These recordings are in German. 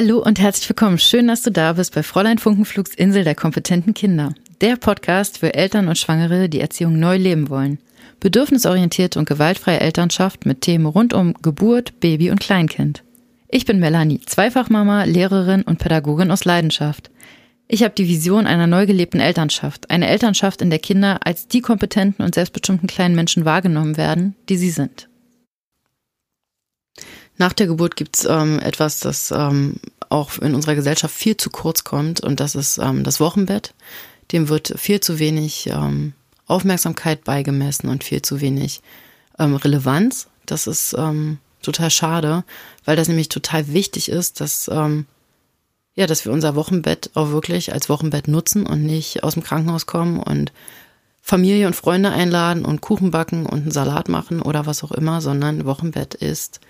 Hallo und herzlich willkommen. Schön, dass du da bist bei Fräulein Funkenflugs Insel der kompetenten Kinder. Der Podcast für Eltern und Schwangere, die Erziehung neu leben wollen. Bedürfnisorientierte und gewaltfreie Elternschaft mit Themen rund um Geburt, Baby und Kleinkind. Ich bin Melanie, Zweifachmama, Lehrerin und Pädagogin aus Leidenschaft. Ich habe die Vision einer neu gelebten Elternschaft, eine Elternschaft, in der Kinder als die kompetenten und selbstbestimmten kleinen Menschen wahrgenommen werden, die sie sind. Nach der Geburt gibt's ähm, etwas, das ähm, auch in unserer Gesellschaft viel zu kurz kommt und das ist ähm, das Wochenbett. Dem wird viel zu wenig ähm, Aufmerksamkeit beigemessen und viel zu wenig ähm, Relevanz. Das ist ähm, total schade, weil das nämlich total wichtig ist, dass ähm, ja, dass wir unser Wochenbett auch wirklich als Wochenbett nutzen und nicht aus dem Krankenhaus kommen und Familie und Freunde einladen und Kuchen backen und einen Salat machen oder was auch immer, sondern Wochenbett ist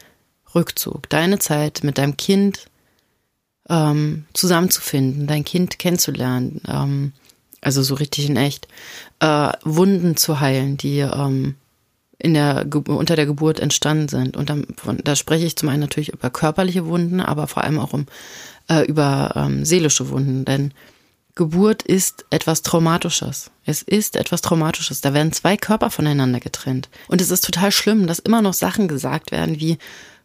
Rückzug, deine Zeit mit deinem Kind ähm, zusammenzufinden, dein Kind kennenzulernen, ähm, also so richtig in echt, äh, Wunden zu heilen, die ähm, in der unter der Geburt entstanden sind. Und dann, da spreche ich zum einen natürlich über körperliche Wunden, aber vor allem auch um äh, über ähm, seelische Wunden, denn Geburt ist etwas Traumatisches. Es ist etwas Traumatisches. Da werden zwei Körper voneinander getrennt. Und es ist total schlimm, dass immer noch Sachen gesagt werden wie,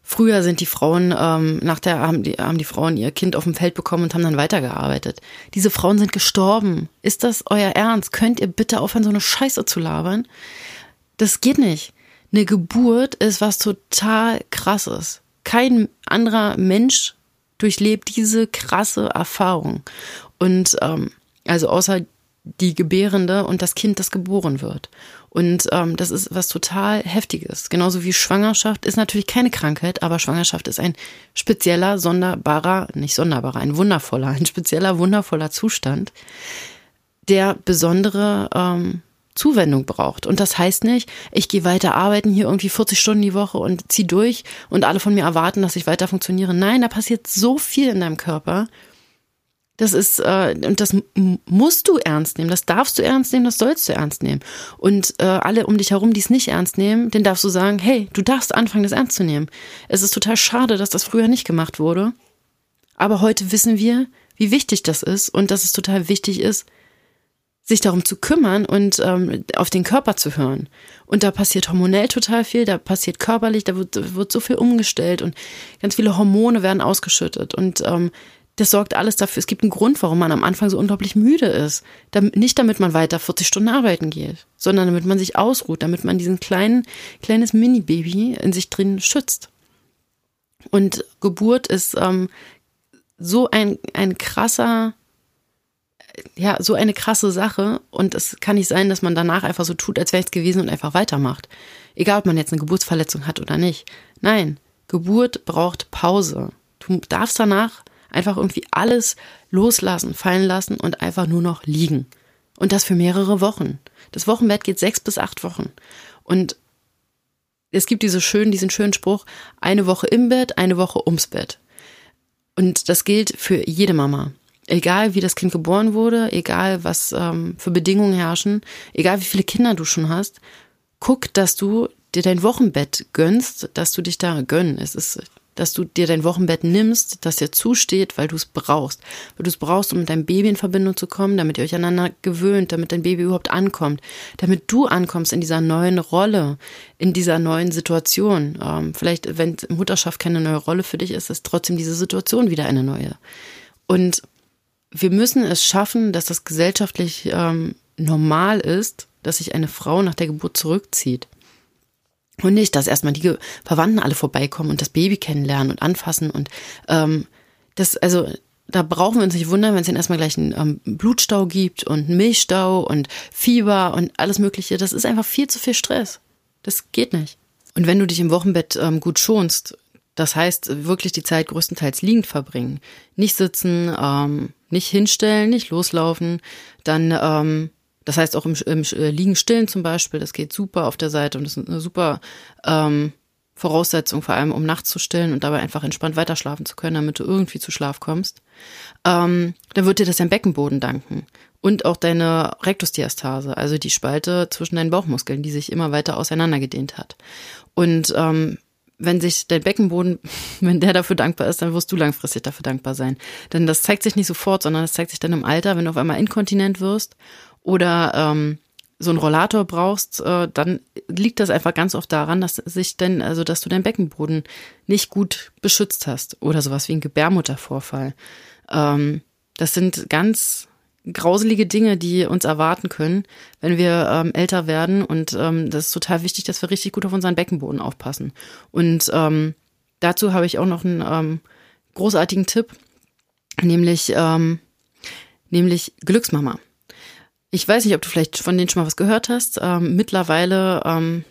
Früher sind die Frauen, ähm, nach der haben die, haben die Frauen ihr Kind auf dem Feld bekommen und haben dann weitergearbeitet. Diese Frauen sind gestorben. Ist das euer Ernst? Könnt ihr bitte aufhören, so eine Scheiße zu labern? Das geht nicht. Eine Geburt ist was total krasses. Kein anderer Mensch durchlebt diese krasse Erfahrung. Und ähm, also außer die Gebärende und das Kind, das geboren wird. Und ähm, das ist was total Heftiges. Genauso wie Schwangerschaft ist natürlich keine Krankheit, aber Schwangerschaft ist ein spezieller, sonderbarer, nicht sonderbarer, ein wundervoller, ein spezieller, wundervoller Zustand, der besondere ähm, Zuwendung braucht. Und das heißt nicht, ich gehe weiter arbeiten hier irgendwie 40 Stunden die Woche und zieh durch und alle von mir erwarten, dass ich weiter funktioniere. Nein, da passiert so viel in deinem Körper das ist, äh, und das musst du ernst nehmen, das darfst du ernst nehmen, das sollst du ernst nehmen. Und äh, alle um dich herum, die es nicht ernst nehmen, den darfst du sagen, hey, du darfst anfangen, das ernst zu nehmen. Es ist total schade, dass das früher nicht gemacht wurde. Aber heute wissen wir, wie wichtig das ist und dass es total wichtig ist, sich darum zu kümmern und ähm, auf den Körper zu hören. Und da passiert hormonell total viel, da passiert körperlich, da wird, wird so viel umgestellt und ganz viele Hormone werden ausgeschüttet. Und ähm, das sorgt alles dafür. Es gibt einen Grund, warum man am Anfang so unglaublich müde ist. nicht damit man weiter 40 Stunden arbeiten geht, sondern damit man sich ausruht, damit man diesen kleinen, kleines Mini-Baby in sich drin schützt. Und Geburt ist ähm, so ein, ein krasser, ja, so eine krasse Sache. Und es kann nicht sein, dass man danach einfach so tut, als wäre es gewesen und einfach weitermacht. Egal, ob man jetzt eine Geburtsverletzung hat oder nicht. Nein, Geburt braucht Pause. Du darfst danach Einfach irgendwie alles loslassen, fallen lassen und einfach nur noch liegen. Und das für mehrere Wochen. Das Wochenbett geht sechs bis acht Wochen. Und es gibt diese schönen, diesen schönen Spruch, eine Woche im Bett, eine Woche ums Bett. Und das gilt für jede Mama. Egal wie das Kind geboren wurde, egal was ähm, für Bedingungen herrschen, egal wie viele Kinder du schon hast, guck, dass du dir dein Wochenbett gönnst, dass du dich da gönnen. Es ist dass du dir dein Wochenbett nimmst, das dir zusteht, weil du es brauchst. Weil du es brauchst, um mit deinem Baby in Verbindung zu kommen, damit ihr euch aneinander gewöhnt, damit dein Baby überhaupt ankommt, damit du ankommst in dieser neuen Rolle, in dieser neuen Situation. Ähm, vielleicht, wenn Mutterschaft keine neue Rolle für dich ist, ist trotzdem diese Situation wieder eine neue. Und wir müssen es schaffen, dass das gesellschaftlich ähm, normal ist, dass sich eine Frau nach der Geburt zurückzieht. Und nicht, dass erstmal die Verwandten alle vorbeikommen und das Baby kennenlernen und anfassen und ähm, das, also da brauchen wir uns nicht wundern, wenn es dann erstmal gleich einen ähm, Blutstau gibt und einen Milchstau und Fieber und alles Mögliche. Das ist einfach viel zu viel Stress. Das geht nicht. Und wenn du dich im Wochenbett ähm, gut schonst, das heißt wirklich die Zeit größtenteils liegend verbringen, nicht sitzen, ähm, nicht hinstellen, nicht loslaufen, dann ähm, das heißt auch im, im äh, Liegen stillen zum Beispiel, das geht super auf der Seite und das ist eine super ähm, Voraussetzung, vor allem um nachts zu stillen und dabei einfach entspannt weiterschlafen zu können, damit du irgendwie zu Schlaf kommst. Ähm, dann wird dir das dein Beckenboden danken und auch deine Rektusdiastase, also die Spalte zwischen deinen Bauchmuskeln, die sich immer weiter auseinandergedehnt hat. Und ähm, wenn sich dein Beckenboden, wenn der dafür dankbar ist, dann wirst du langfristig dafür dankbar sein. Denn das zeigt sich nicht sofort, sondern das zeigt sich dann im Alter, wenn du auf einmal inkontinent wirst oder ähm, so einen Rollator brauchst, äh, dann liegt das einfach ganz oft daran, dass sich denn, also dass du deinen Beckenboden nicht gut beschützt hast oder sowas wie ein Gebärmuttervorfall. Ähm, das sind ganz grauselige Dinge, die uns erwarten können, wenn wir ähm, älter werden. Und ähm, das ist total wichtig, dass wir richtig gut auf unseren Beckenboden aufpassen. Und ähm, dazu habe ich auch noch einen ähm, großartigen Tipp, nämlich, ähm, nämlich Glücksmama. Ich weiß nicht, ob du vielleicht von denen schon mal was gehört hast. Ähm, mittlerweile, ähm,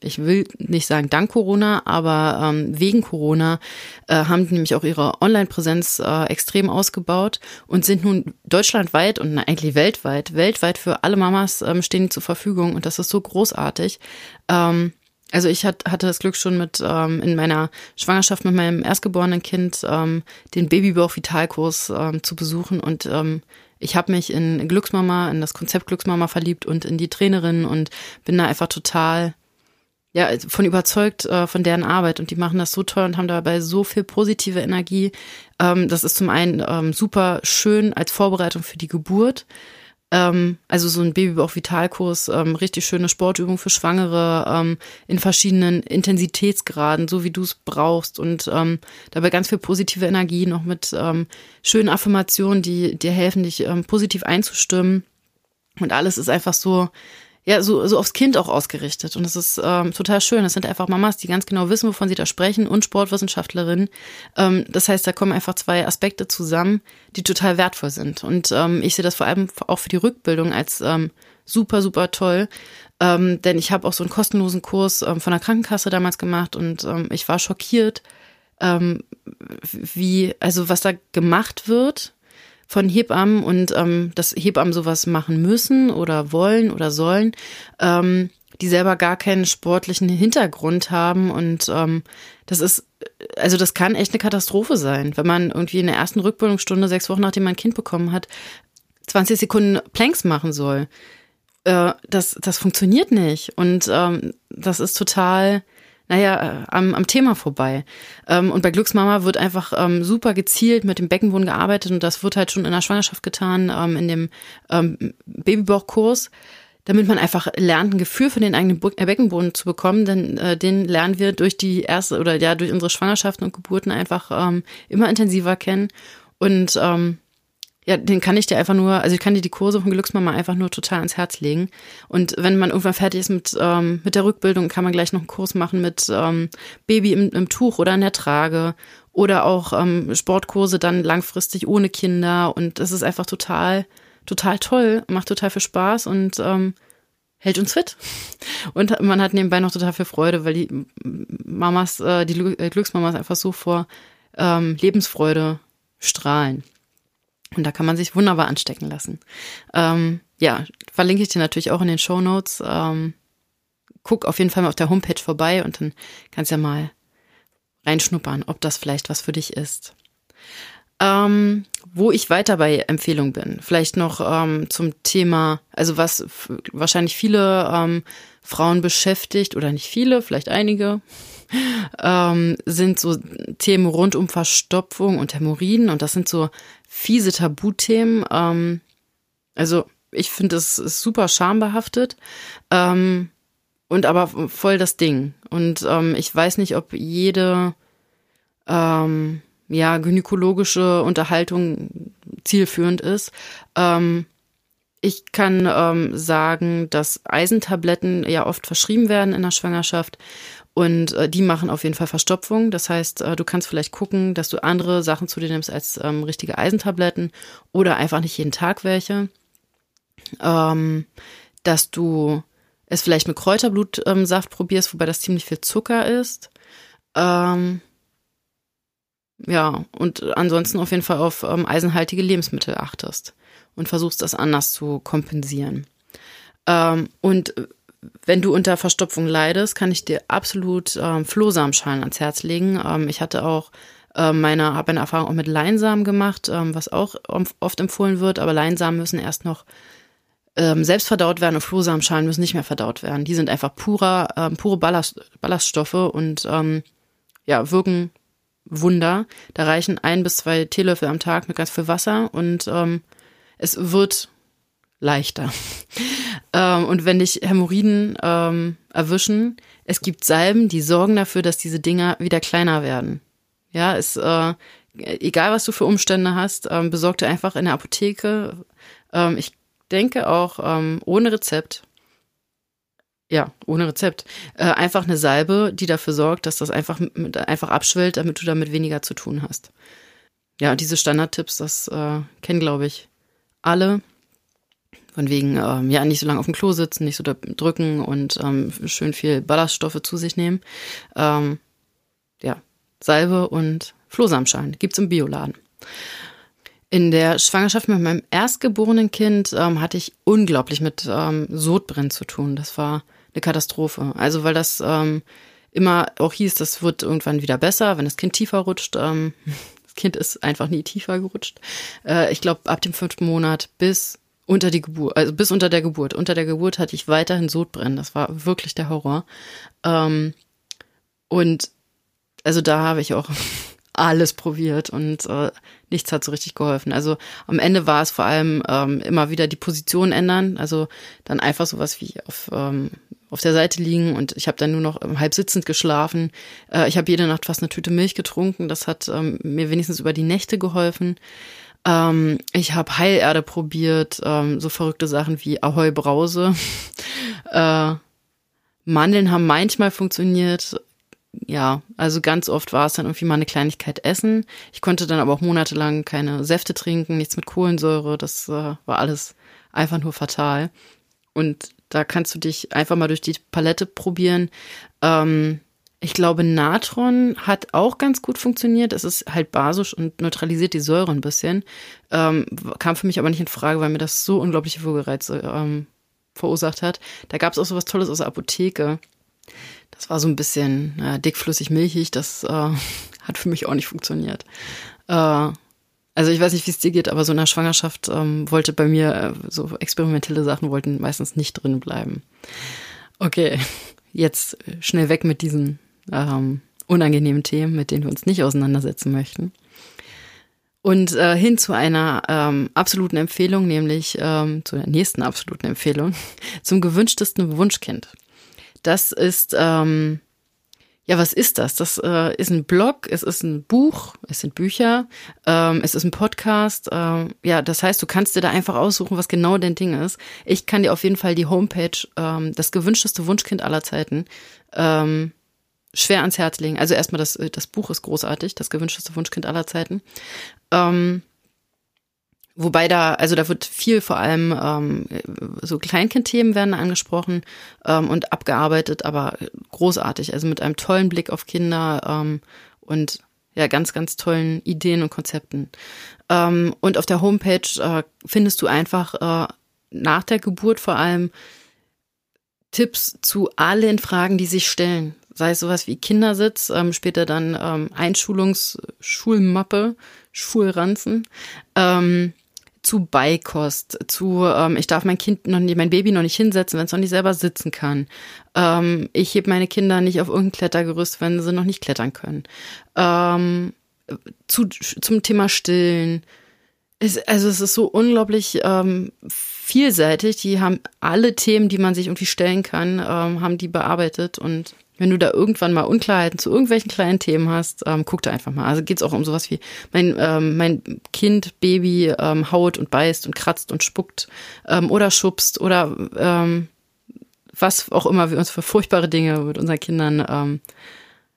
ich will nicht sagen dank Corona, aber ähm, wegen Corona äh, haben die nämlich auch ihre Online-Präsenz äh, extrem ausgebaut und sind nun deutschlandweit und na, eigentlich weltweit, weltweit für alle Mamas ähm, stehen die zur Verfügung und das ist so großartig. Ähm, also ich hat, hatte das Glück schon mit ähm, in meiner Schwangerschaft mit meinem erstgeborenen Kind ähm, den Babybauch-Vitalkurs ähm, zu besuchen und ähm, ich habe mich in Glücksmama, in das Konzept Glücksmama verliebt und in die Trainerin und bin da einfach total ja, von überzeugt äh, von deren Arbeit und die machen das so toll und haben dabei so viel positive Energie. Ähm, das ist zum einen ähm, super schön als Vorbereitung für die Geburt. Ähm, also so ein Babybauch-Vitalkurs, ähm, richtig schöne Sportübung für Schwangere ähm, in verschiedenen Intensitätsgraden, so wie du es brauchst und ähm, dabei ganz viel positive Energie noch mit ähm, schönen Affirmationen, die dir helfen, dich ähm, positiv einzustimmen. Und alles ist einfach so ja, so, so aufs Kind auch ausgerichtet. Und das ist ähm, total schön. Das sind einfach Mamas, die ganz genau wissen, wovon sie da sprechen und Sportwissenschaftlerinnen. Ähm, das heißt, da kommen einfach zwei Aspekte zusammen, die total wertvoll sind. Und ähm, ich sehe das vor allem auch für die Rückbildung als ähm, super, super toll. Ähm, denn ich habe auch so einen kostenlosen Kurs ähm, von der Krankenkasse damals gemacht und ähm, ich war schockiert, ähm, wie, also was da gemacht wird von Hebammen und ähm, dass Hebammen sowas machen müssen oder wollen oder sollen, ähm, die selber gar keinen sportlichen Hintergrund haben und ähm, das ist, also das kann echt eine Katastrophe sein, wenn man irgendwie in der ersten Rückbildungsstunde, sechs Wochen nachdem man ein Kind bekommen hat, 20 Sekunden Planks machen soll. Äh, das, das funktioniert nicht und ähm, das ist total naja, äh, am, am Thema vorbei. Ähm, und bei Glücksmama wird einfach ähm, super gezielt mit dem Beckenboden gearbeitet und das wird halt schon in der Schwangerschaft getan, ähm, in dem ähm, Babybauchkurs damit man einfach lernt, ein Gefühl für den eigenen äh, Beckenboden zu bekommen, denn äh, den lernen wir durch die erste oder ja durch unsere Schwangerschaften und Geburten einfach ähm, immer intensiver kennen und ähm, ja, den kann ich dir einfach nur, also ich kann dir die Kurse von Glücksmama einfach nur total ans Herz legen. Und wenn man irgendwann fertig ist mit, ähm, mit der Rückbildung, kann man gleich noch einen Kurs machen mit ähm, Baby im, im Tuch oder in der Trage oder auch ähm, Sportkurse dann langfristig ohne Kinder. Und das ist einfach total, total toll, macht total viel Spaß und ähm, hält uns fit. Und man hat nebenbei noch total viel Freude, weil die Mamas, äh, die Glücksmamas einfach so vor ähm, Lebensfreude strahlen. Und da kann man sich wunderbar anstecken lassen. Ähm, ja, verlinke ich dir natürlich auch in den Show Notes. Ähm, guck auf jeden Fall mal auf der Homepage vorbei und dann kannst ja mal reinschnuppern, ob das vielleicht was für dich ist. Ähm, wo ich weiter bei Empfehlung bin, vielleicht noch ähm, zum Thema, also was wahrscheinlich viele ähm, Frauen beschäftigt oder nicht viele, vielleicht einige, ähm, sind so Themen rund um Verstopfung und Hämorrhoiden und das sind so fiese Tabuthemen. Ähm, also ich finde, es super schambehaftet ähm, und aber voll das Ding. Und ähm, ich weiß nicht, ob jede ähm, ja gynäkologische Unterhaltung zielführend ist. Ähm, ich kann ähm, sagen, dass Eisentabletten ja oft verschrieben werden in der Schwangerschaft und äh, die machen auf jeden Fall Verstopfung. Das heißt, äh, du kannst vielleicht gucken, dass du andere Sachen zu dir nimmst als ähm, richtige Eisentabletten oder einfach nicht jeden Tag welche. Ähm, dass du es vielleicht mit Kräuterblutsaft ähm, probierst, wobei das ziemlich viel Zucker ist. Ähm, ja, und ansonsten auf jeden Fall auf ähm, eisenhaltige Lebensmittel achtest und versuchst das anders zu kompensieren. Ähm, und wenn du unter Verstopfung leidest, kann ich dir absolut ähm, Flohsamenschalen ans Herz legen. Ähm, ich hatte auch äh, meine, habe Erfahrung auch mit Leinsamen gemacht, ähm, was auch oft empfohlen wird, aber Leinsamen müssen erst noch ähm, selbst verdaut werden und Flohsamenschalen müssen nicht mehr verdaut werden. Die sind einfach purer, ähm, pure Ballast, Ballaststoffe und ähm, ja, wirken Wunder. Da reichen ein bis zwei Teelöffel am Tag mit ganz viel Wasser und ähm, es wird leichter. Ähm, und wenn dich Hämorrhoiden ähm, erwischen, es gibt Salben, die sorgen dafür, dass diese Dinger wieder kleiner werden. Ja, es, äh, egal was du für Umstände hast, ähm, besorg dir einfach in der Apotheke. Ähm, ich denke auch ähm, ohne Rezept. Ja, ohne Rezept. Äh, einfach eine Salbe, die dafür sorgt, dass das einfach, mit, einfach abschwillt, damit du damit weniger zu tun hast. Ja, diese Standardtipps, das äh, kennen, glaube ich, alle. Von wegen, ähm, ja, nicht so lange auf dem Klo sitzen, nicht so drücken und ähm, schön viel Ballaststoffe zu sich nehmen. Ähm, ja, Salbe und Flohsamenschalen gibt's im Bioladen. In der Schwangerschaft mit meinem erstgeborenen Kind ähm, hatte ich unglaublich mit ähm, Sodbrennen zu tun. Das war eine Katastrophe. Also weil das ähm, immer auch hieß, das wird irgendwann wieder besser, wenn das Kind tiefer rutscht. Ähm, das Kind ist einfach nie tiefer gerutscht. Äh, ich glaube, ab dem fünften Monat bis unter die Geburt, also bis unter der Geburt. Unter der Geburt hatte ich weiterhin Sodbrennen. Das war wirklich der Horror. Ähm, und also da habe ich auch alles probiert und äh, nichts hat so richtig geholfen. Also am Ende war es vor allem ähm, immer wieder die Position ändern, also dann einfach sowas wie auf ähm, auf der Seite liegen und ich habe dann nur noch halb sitzend geschlafen. Äh, ich habe jede Nacht fast eine Tüte Milch getrunken. Das hat ähm, mir wenigstens über die Nächte geholfen. Ähm, ich habe Heilerde probiert, ähm, so verrückte Sachen wie Ahoi Brause. äh, Mandeln haben manchmal funktioniert. Ja, also ganz oft war es dann irgendwie mal eine Kleinigkeit essen. Ich konnte dann aber auch monatelang keine Säfte trinken, nichts mit Kohlensäure. Das äh, war alles einfach nur fatal. Und da kannst du dich einfach mal durch die Palette probieren. Ähm, ich glaube, Natron hat auch ganz gut funktioniert. Es ist halt basisch und neutralisiert die Säure ein bisschen. Ähm, kam für mich aber nicht in Frage, weil mir das so unglaubliche Würgereize ähm, verursacht hat. Da gab es auch so was Tolles aus der Apotheke. Das war so ein bisschen äh, dickflüssig milchig. Das äh, hat für mich auch nicht funktioniert. Äh, also ich weiß nicht, wie es dir geht, aber so in der Schwangerschaft ähm, wollte bei mir äh, so experimentelle Sachen wollten meistens nicht drin bleiben. Okay, jetzt schnell weg mit diesen ähm, unangenehmen Themen, mit denen wir uns nicht auseinandersetzen möchten. Und äh, hin zu einer ähm, absoluten Empfehlung, nämlich ähm, zu der nächsten absoluten Empfehlung, zum gewünschtesten Wunschkind. Das ist, ähm, ja, was ist das? Das äh, ist ein Blog, es ist ein Buch, es sind Bücher, ähm, es ist ein Podcast. Ähm, ja, das heißt, du kannst dir da einfach aussuchen, was genau dein Ding ist. Ich kann dir auf jeden Fall die Homepage, ähm, das gewünschteste Wunschkind aller Zeiten, ähm, schwer ans Herz legen. Also erstmal das, das Buch ist großartig, das gewünschteste Wunschkind aller Zeiten. Ähm, wobei da, also da wird viel vor allem ähm, so Kleinkindthemen werden angesprochen ähm, und abgearbeitet, aber großartig. Also mit einem tollen Blick auf Kinder ähm, und ja, ganz, ganz tollen Ideen und Konzepten. Ähm, und auf der Homepage äh, findest du einfach äh, nach der Geburt vor allem Tipps zu allen Fragen, die sich stellen sei es sowas wie Kindersitz, ähm, später dann ähm, Einschulungs-, Schulranzen, ähm, zu Beikost, zu ähm, ich darf mein Kind noch nicht, mein Baby noch nicht hinsetzen, wenn es noch nicht selber sitzen kann. Ähm, ich heb meine Kinder nicht auf irgendein Klettergerüst, wenn sie noch nicht klettern können. Ähm, zu, zum Thema Stillen. Es, also es ist so unglaublich ähm, vielseitig. Die haben alle Themen, die man sich irgendwie stellen kann, ähm, haben die bearbeitet und wenn du da irgendwann mal Unklarheiten zu irgendwelchen kleinen Themen hast, ähm, guck da einfach mal. Also geht's auch um sowas wie mein, ähm, mein Kind, Baby ähm, haut und beißt und kratzt und spuckt ähm, oder schubst oder ähm, was auch immer wir uns für furchtbare Dinge mit unseren Kindern ähm,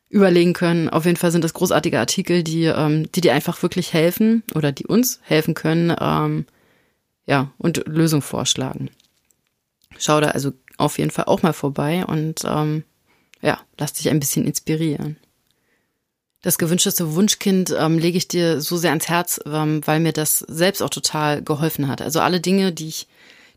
überlegen können. Auf jeden Fall sind das großartige Artikel, die, ähm, die dir einfach wirklich helfen oder die uns helfen können, ähm, ja, und Lösungen vorschlagen. Schau da also auf jeden Fall auch mal vorbei und ähm, ja, lass dich ein bisschen inspirieren. Das gewünschteste Wunschkind ähm, lege ich dir so sehr ans Herz, ähm, weil mir das selbst auch total geholfen hat. Also alle Dinge, die ich,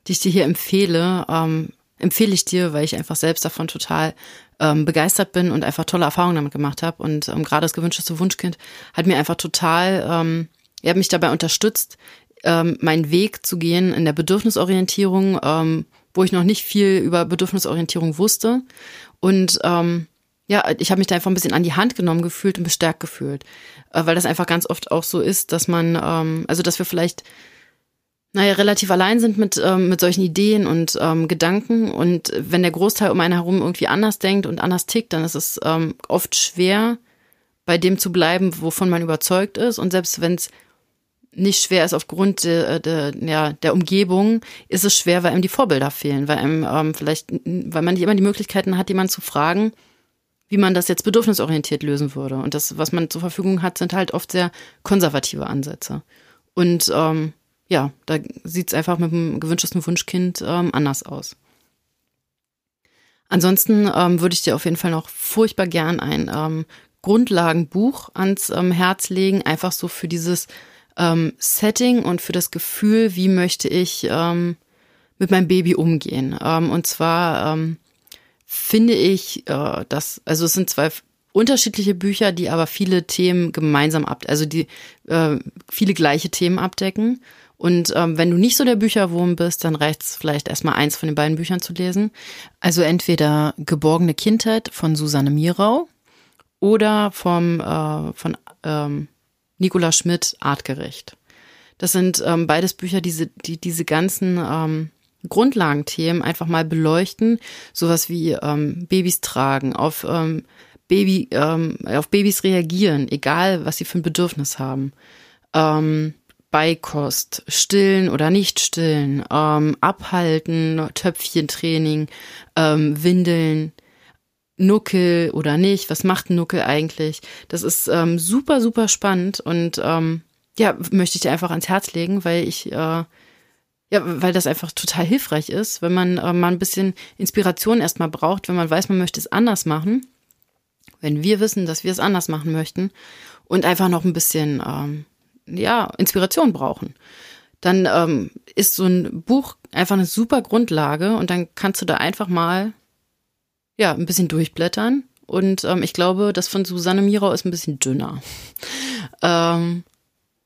die ich dir hier empfehle, ähm, empfehle ich dir, weil ich einfach selbst davon total ähm, begeistert bin und einfach tolle Erfahrungen damit gemacht habe. Und ähm, gerade das gewünschteste Wunschkind hat mir einfach total, ähm, er hat mich dabei unterstützt, ähm, meinen Weg zu gehen in der Bedürfnisorientierung, ähm, wo ich noch nicht viel über Bedürfnisorientierung wusste und ähm, ja, ich habe mich da einfach ein bisschen an die Hand genommen gefühlt und bestärkt gefühlt. Äh, weil das einfach ganz oft auch so ist, dass man, ähm, also dass wir vielleicht, naja, relativ allein sind mit, ähm, mit solchen Ideen und ähm, Gedanken. Und wenn der Großteil um einen herum irgendwie anders denkt und anders tickt, dann ist es ähm, oft schwer, bei dem zu bleiben, wovon man überzeugt ist. Und selbst wenn es nicht schwer ist aufgrund de, de, ja, der Umgebung, ist es schwer, weil einem die Vorbilder fehlen, weil einem ähm, vielleicht, weil man nicht immer die Möglichkeiten hat, jemanden zu fragen, wie man das jetzt bedürfnisorientiert lösen würde. Und das, was man zur Verfügung hat, sind halt oft sehr konservative Ansätze. Und ähm, ja, da sieht es einfach mit dem gewünschtesten Wunschkind ähm, anders aus. Ansonsten ähm, würde ich dir auf jeden Fall noch furchtbar gern ein ähm, Grundlagenbuch ans ähm, Herz legen, einfach so für dieses ähm, Setting und für das Gefühl, wie möchte ich ähm, mit meinem Baby umgehen. Ähm, und zwar ähm, finde ich, äh, dass, also es sind zwei unterschiedliche Bücher, die aber viele Themen gemeinsam ab, also die äh, viele gleiche Themen abdecken. Und ähm, wenn du nicht so der Bücherwurm bist, dann reicht es vielleicht erstmal eins von den beiden Büchern zu lesen. Also entweder Geborgene Kindheit von Susanne Mirau oder vom äh, von ähm, Nicola Schmidt Artgerecht. Das sind ähm, beides Bücher, die, die diese ganzen ähm, Grundlagenthemen einfach mal beleuchten, sowas wie ähm, Babys tragen, auf ähm, Baby, ähm, auf Babys reagieren, egal was sie für ein Bedürfnis haben. Ähm, Beikost, stillen oder nicht stillen, ähm, abhalten, Töpfchentraining, ähm, Windeln, Nuckel oder nicht, was macht ein Nuckel eigentlich? Das ist ähm, super, super spannend und ähm, ja, möchte ich dir einfach ans Herz legen, weil ich äh, ja, weil das einfach total hilfreich ist, wenn man äh, mal ein bisschen Inspiration erstmal braucht, wenn man weiß, man möchte es anders machen. Wenn wir wissen, dass wir es anders machen möchten und einfach noch ein bisschen ähm, ja, Inspiration brauchen, dann ähm, ist so ein Buch einfach eine super Grundlage und dann kannst du da einfach mal ja ein bisschen durchblättern. Und ähm, ich glaube, das von Susanne Mirau ist ein bisschen dünner. ähm,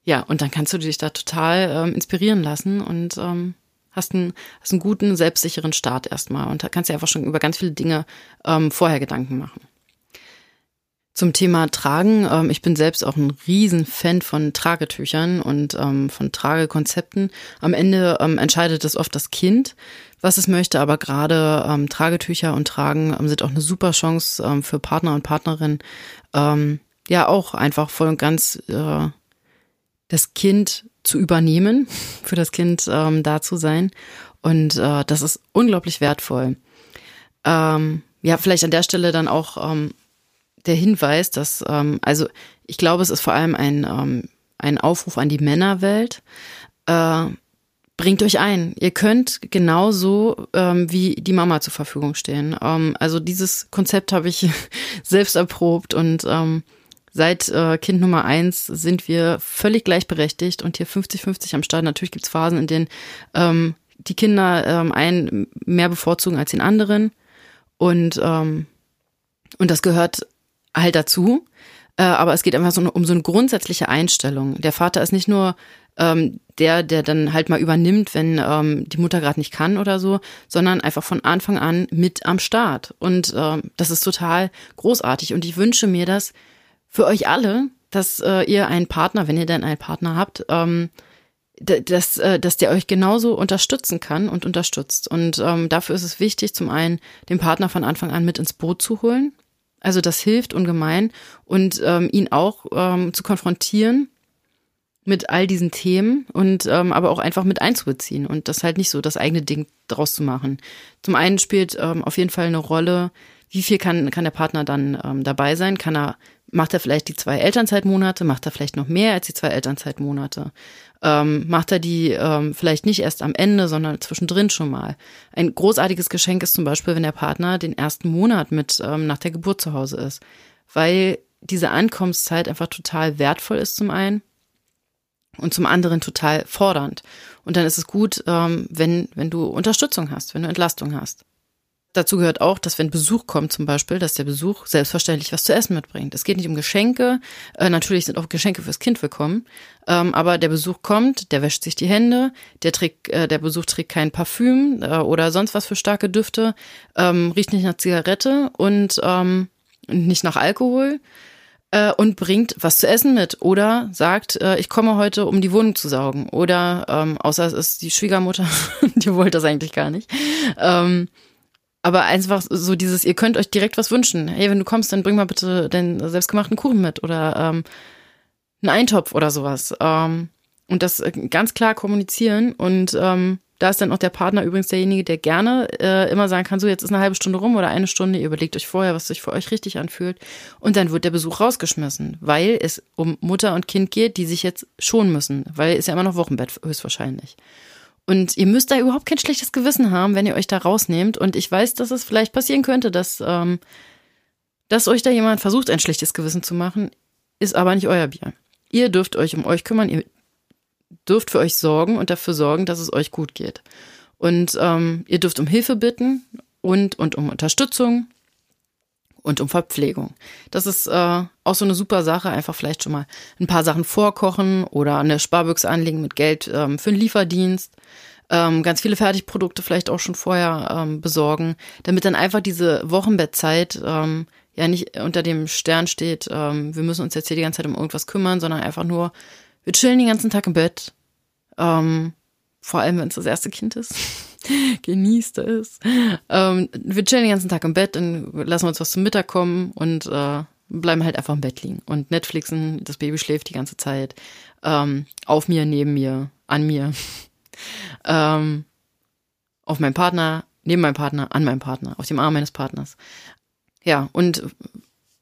ja, und dann kannst du dich da total ähm, inspirieren lassen und ähm, hast, einen, hast einen guten, selbstsicheren Start erstmal und kannst dir einfach schon über ganz viele Dinge ähm, vorher Gedanken machen. Zum Thema Tragen, ähm, ich bin selbst auch ein Riesenfan von Tragetüchern und ähm, von Tragekonzepten. Am Ende ähm, entscheidet es oft das Kind, was es möchte, aber gerade ähm, Tragetücher und Tragen ähm, sind auch eine super Chance ähm, für Partner und Partnerinnen, ähm, ja auch einfach voll und ganz äh, das Kind zu übernehmen, für das Kind ähm, da zu sein. Und äh, das ist unglaublich wertvoll. Ähm, ja, vielleicht an der Stelle dann auch ähm, der Hinweis, dass, ähm, also ich glaube, es ist vor allem ein, ähm, ein Aufruf an die Männerwelt. Äh, bringt euch ein. Ihr könnt genauso ähm, wie die Mama zur Verfügung stehen. Ähm, also dieses Konzept habe ich selbst erprobt und ähm, Seit äh, Kind Nummer eins sind wir völlig gleichberechtigt und hier 50-50 am Start. Natürlich gibt's Phasen, in denen ähm, die Kinder ähm, einen mehr bevorzugen als den anderen. Und, ähm, und das gehört halt dazu. Äh, aber es geht einfach so um so eine grundsätzliche Einstellung. Der Vater ist nicht nur ähm, der, der dann halt mal übernimmt, wenn ähm, die Mutter gerade nicht kann oder so, sondern einfach von Anfang an mit am Start. Und ähm, das ist total großartig. Und ich wünsche mir das für euch alle, dass äh, ihr einen Partner, wenn ihr denn einen Partner habt, ähm, dass, äh, dass der euch genauso unterstützen kann und unterstützt. Und ähm, dafür ist es wichtig, zum einen den Partner von Anfang an mit ins Boot zu holen. Also das hilft ungemein und ähm, ihn auch ähm, zu konfrontieren mit all diesen Themen und ähm, aber auch einfach mit einzubeziehen und das halt nicht so das eigene Ding draus zu machen. Zum einen spielt ähm, auf jeden Fall eine Rolle, wie viel kann, kann der Partner dann ähm, dabei sein? Kann er Macht er vielleicht die zwei Elternzeitmonate? Macht er vielleicht noch mehr als die zwei Elternzeitmonate? Ähm, macht er die ähm, vielleicht nicht erst am Ende, sondern zwischendrin schon mal? Ein großartiges Geschenk ist zum Beispiel, wenn der Partner den ersten Monat mit ähm, nach der Geburt zu Hause ist, weil diese Ankommenszeit einfach total wertvoll ist zum einen und zum anderen total fordernd. Und dann ist es gut, ähm, wenn, wenn du Unterstützung hast, wenn du Entlastung hast. Dazu gehört auch, dass wenn Besuch kommt zum Beispiel, dass der Besuch selbstverständlich was zu essen mitbringt. Es geht nicht um Geschenke. Äh, natürlich sind auch Geschenke fürs Kind willkommen. Ähm, aber der Besuch kommt, der wäscht sich die Hände, der, trägt, äh, der Besuch trägt kein Parfüm äh, oder sonst was für starke Düfte, ähm, riecht nicht nach Zigarette und ähm, nicht nach Alkohol äh, und bringt was zu essen mit oder sagt, äh, ich komme heute, um die Wohnung zu saugen. Oder ähm, außer es ist die Schwiegermutter, die wollte das eigentlich gar nicht. Ähm, aber einfach so dieses, ihr könnt euch direkt was wünschen. Hey, wenn du kommst, dann bring mal bitte den selbstgemachten Kuchen mit oder ähm, einen Eintopf oder sowas. Ähm, und das äh, ganz klar kommunizieren und ähm, da ist dann auch der Partner übrigens derjenige, der gerne äh, immer sagen kann, so jetzt ist eine halbe Stunde rum oder eine Stunde, ihr überlegt euch vorher, was sich für euch richtig anfühlt. Und dann wird der Besuch rausgeschmissen, weil es um Mutter und Kind geht, die sich jetzt schonen müssen, weil ist ja immer noch Wochenbett höchstwahrscheinlich. Und ihr müsst da überhaupt kein schlechtes Gewissen haben, wenn ihr euch da rausnehmt. Und ich weiß, dass es vielleicht passieren könnte, dass, ähm, dass euch da jemand versucht, ein schlechtes Gewissen zu machen, ist aber nicht euer Bier. Ihr dürft euch um euch kümmern, ihr dürft für euch sorgen und dafür sorgen, dass es euch gut geht. Und ähm, ihr dürft um Hilfe bitten und, und um Unterstützung und um Verpflegung. Das ist äh, auch so eine super Sache. Einfach vielleicht schon mal ein paar Sachen vorkochen oder eine Sparbüchse anlegen mit Geld ähm, für einen Lieferdienst. Ähm, ganz viele Fertigprodukte vielleicht auch schon vorher ähm, besorgen, damit dann einfach diese Wochenbettzeit ähm, ja nicht unter dem Stern steht, ähm, wir müssen uns jetzt hier die ganze Zeit um irgendwas kümmern, sondern einfach nur, wir chillen den ganzen Tag im Bett. Ähm, vor allem, wenn es das erste Kind ist. Genießt es. Ähm, wir chillen den ganzen Tag im Bett und lassen uns was zum Mittag kommen und äh, bleiben halt einfach im Bett liegen. Und Netflixen, das Baby schläft die ganze Zeit. Ähm, auf mir, neben mir, an mir. ähm, auf meinem Partner, neben meinem Partner, an meinem Partner, auf dem Arm meines Partners. Ja, und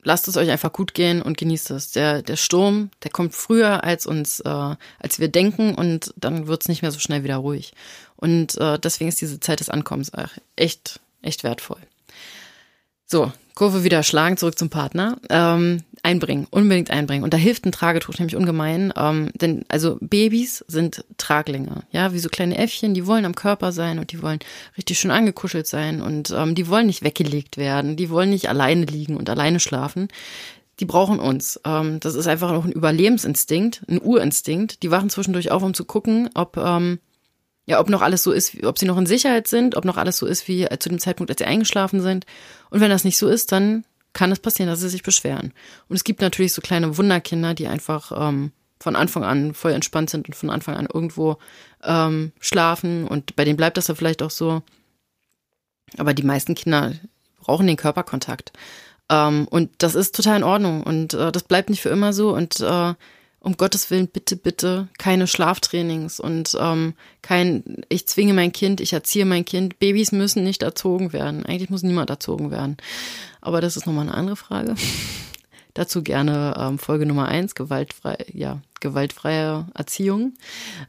lasst es euch einfach gut gehen und genießt es. Der, der Sturm, der kommt früher als uns, äh, als wir denken und dann wird es nicht mehr so schnell wieder ruhig. Und äh, deswegen ist diese Zeit des Ankommens echt, echt wertvoll. So, Kurve wieder schlagen, zurück zum Partner. Ähm, einbringen, unbedingt einbringen. Und da hilft ein Tragetuch nämlich ungemein. Ähm, denn also Babys sind Traglinge, ja, wie so kleine Äffchen, die wollen am Körper sein und die wollen richtig schön angekuschelt sein und ähm, die wollen nicht weggelegt werden, die wollen nicht alleine liegen und alleine schlafen. Die brauchen uns. Ähm, das ist einfach auch ein Überlebensinstinkt, ein Urinstinkt. Die wachen zwischendurch auf, um zu gucken, ob ähm, ja, ob noch alles so ist, ob sie noch in Sicherheit sind, ob noch alles so ist wie zu dem Zeitpunkt, als sie eingeschlafen sind. Und wenn das nicht so ist, dann kann es passieren, dass sie sich beschweren. Und es gibt natürlich so kleine Wunderkinder, die einfach ähm, von Anfang an voll entspannt sind und von Anfang an irgendwo ähm, schlafen. Und bei denen bleibt das ja vielleicht auch so. Aber die meisten Kinder brauchen den Körperkontakt. Ähm, und das ist total in Ordnung. Und äh, das bleibt nicht für immer so. Und äh, um Gottes Willen, bitte, bitte keine Schlaftrainings und ähm, kein, ich zwinge mein Kind, ich erziehe mein Kind. Babys müssen nicht erzogen werden. Eigentlich muss niemand erzogen werden. Aber das ist nochmal eine andere Frage. Dazu gerne ähm, Folge Nummer eins, gewaltfrei, ja, gewaltfreie Erziehung.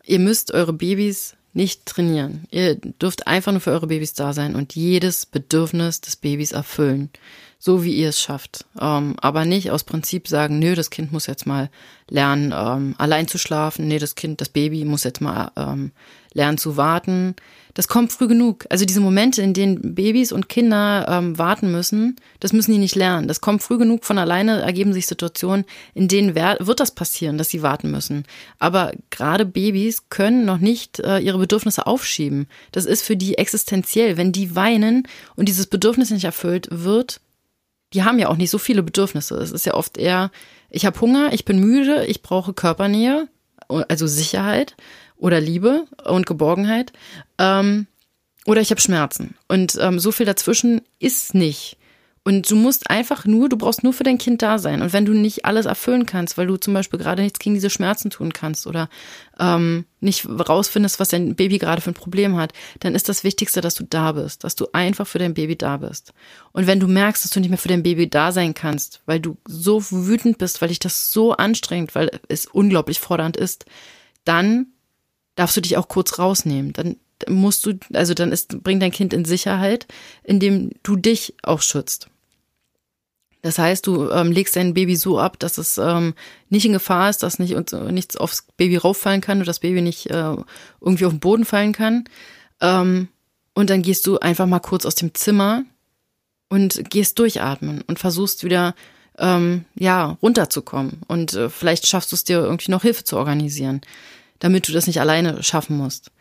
Ihr müsst eure Babys nicht trainieren. Ihr dürft einfach nur für eure Babys da sein und jedes Bedürfnis des Babys erfüllen so wie ihr es schafft. Ähm, aber nicht aus Prinzip sagen, nö, das Kind muss jetzt mal lernen, ähm, allein zu schlafen. Nee, das Kind, das Baby muss jetzt mal ähm, lernen zu warten. Das kommt früh genug. Also diese Momente, in denen Babys und Kinder ähm, warten müssen, das müssen die nicht lernen. Das kommt früh genug von alleine, ergeben sich Situationen, in denen wird das passieren, dass sie warten müssen. Aber gerade Babys können noch nicht äh, ihre Bedürfnisse aufschieben. Das ist für die existenziell. Wenn die weinen und dieses Bedürfnis nicht erfüllt wird, die haben ja auch nicht so viele Bedürfnisse. Es ist ja oft eher, ich habe Hunger, ich bin müde, ich brauche Körpernähe, also Sicherheit oder Liebe und Geborgenheit. Ähm, oder ich habe Schmerzen. Und ähm, so viel dazwischen ist nicht. Und du musst einfach nur, du brauchst nur für dein Kind da sein. Und wenn du nicht alles erfüllen kannst, weil du zum Beispiel gerade nichts gegen diese Schmerzen tun kannst oder ähm, nicht rausfindest, was dein Baby gerade für ein Problem hat, dann ist das Wichtigste, dass du da bist, dass du einfach für dein Baby da bist. Und wenn du merkst, dass du nicht mehr für dein Baby da sein kannst, weil du so wütend bist, weil dich das so anstrengt, weil es unglaublich fordernd ist, dann darfst du dich auch kurz rausnehmen. Dann musst du, also dann ist, bring dein Kind in Sicherheit, indem du dich auch schützt. Das heißt, du ähm, legst dein Baby so ab, dass es ähm, nicht in Gefahr ist, dass nicht, nichts aufs Baby rauffallen kann und das Baby nicht äh, irgendwie auf den Boden fallen kann. Ähm, und dann gehst du einfach mal kurz aus dem Zimmer und gehst durchatmen und versuchst wieder ähm, ja runterzukommen. Und äh, vielleicht schaffst du es dir irgendwie noch Hilfe zu organisieren, damit du das nicht alleine schaffen musst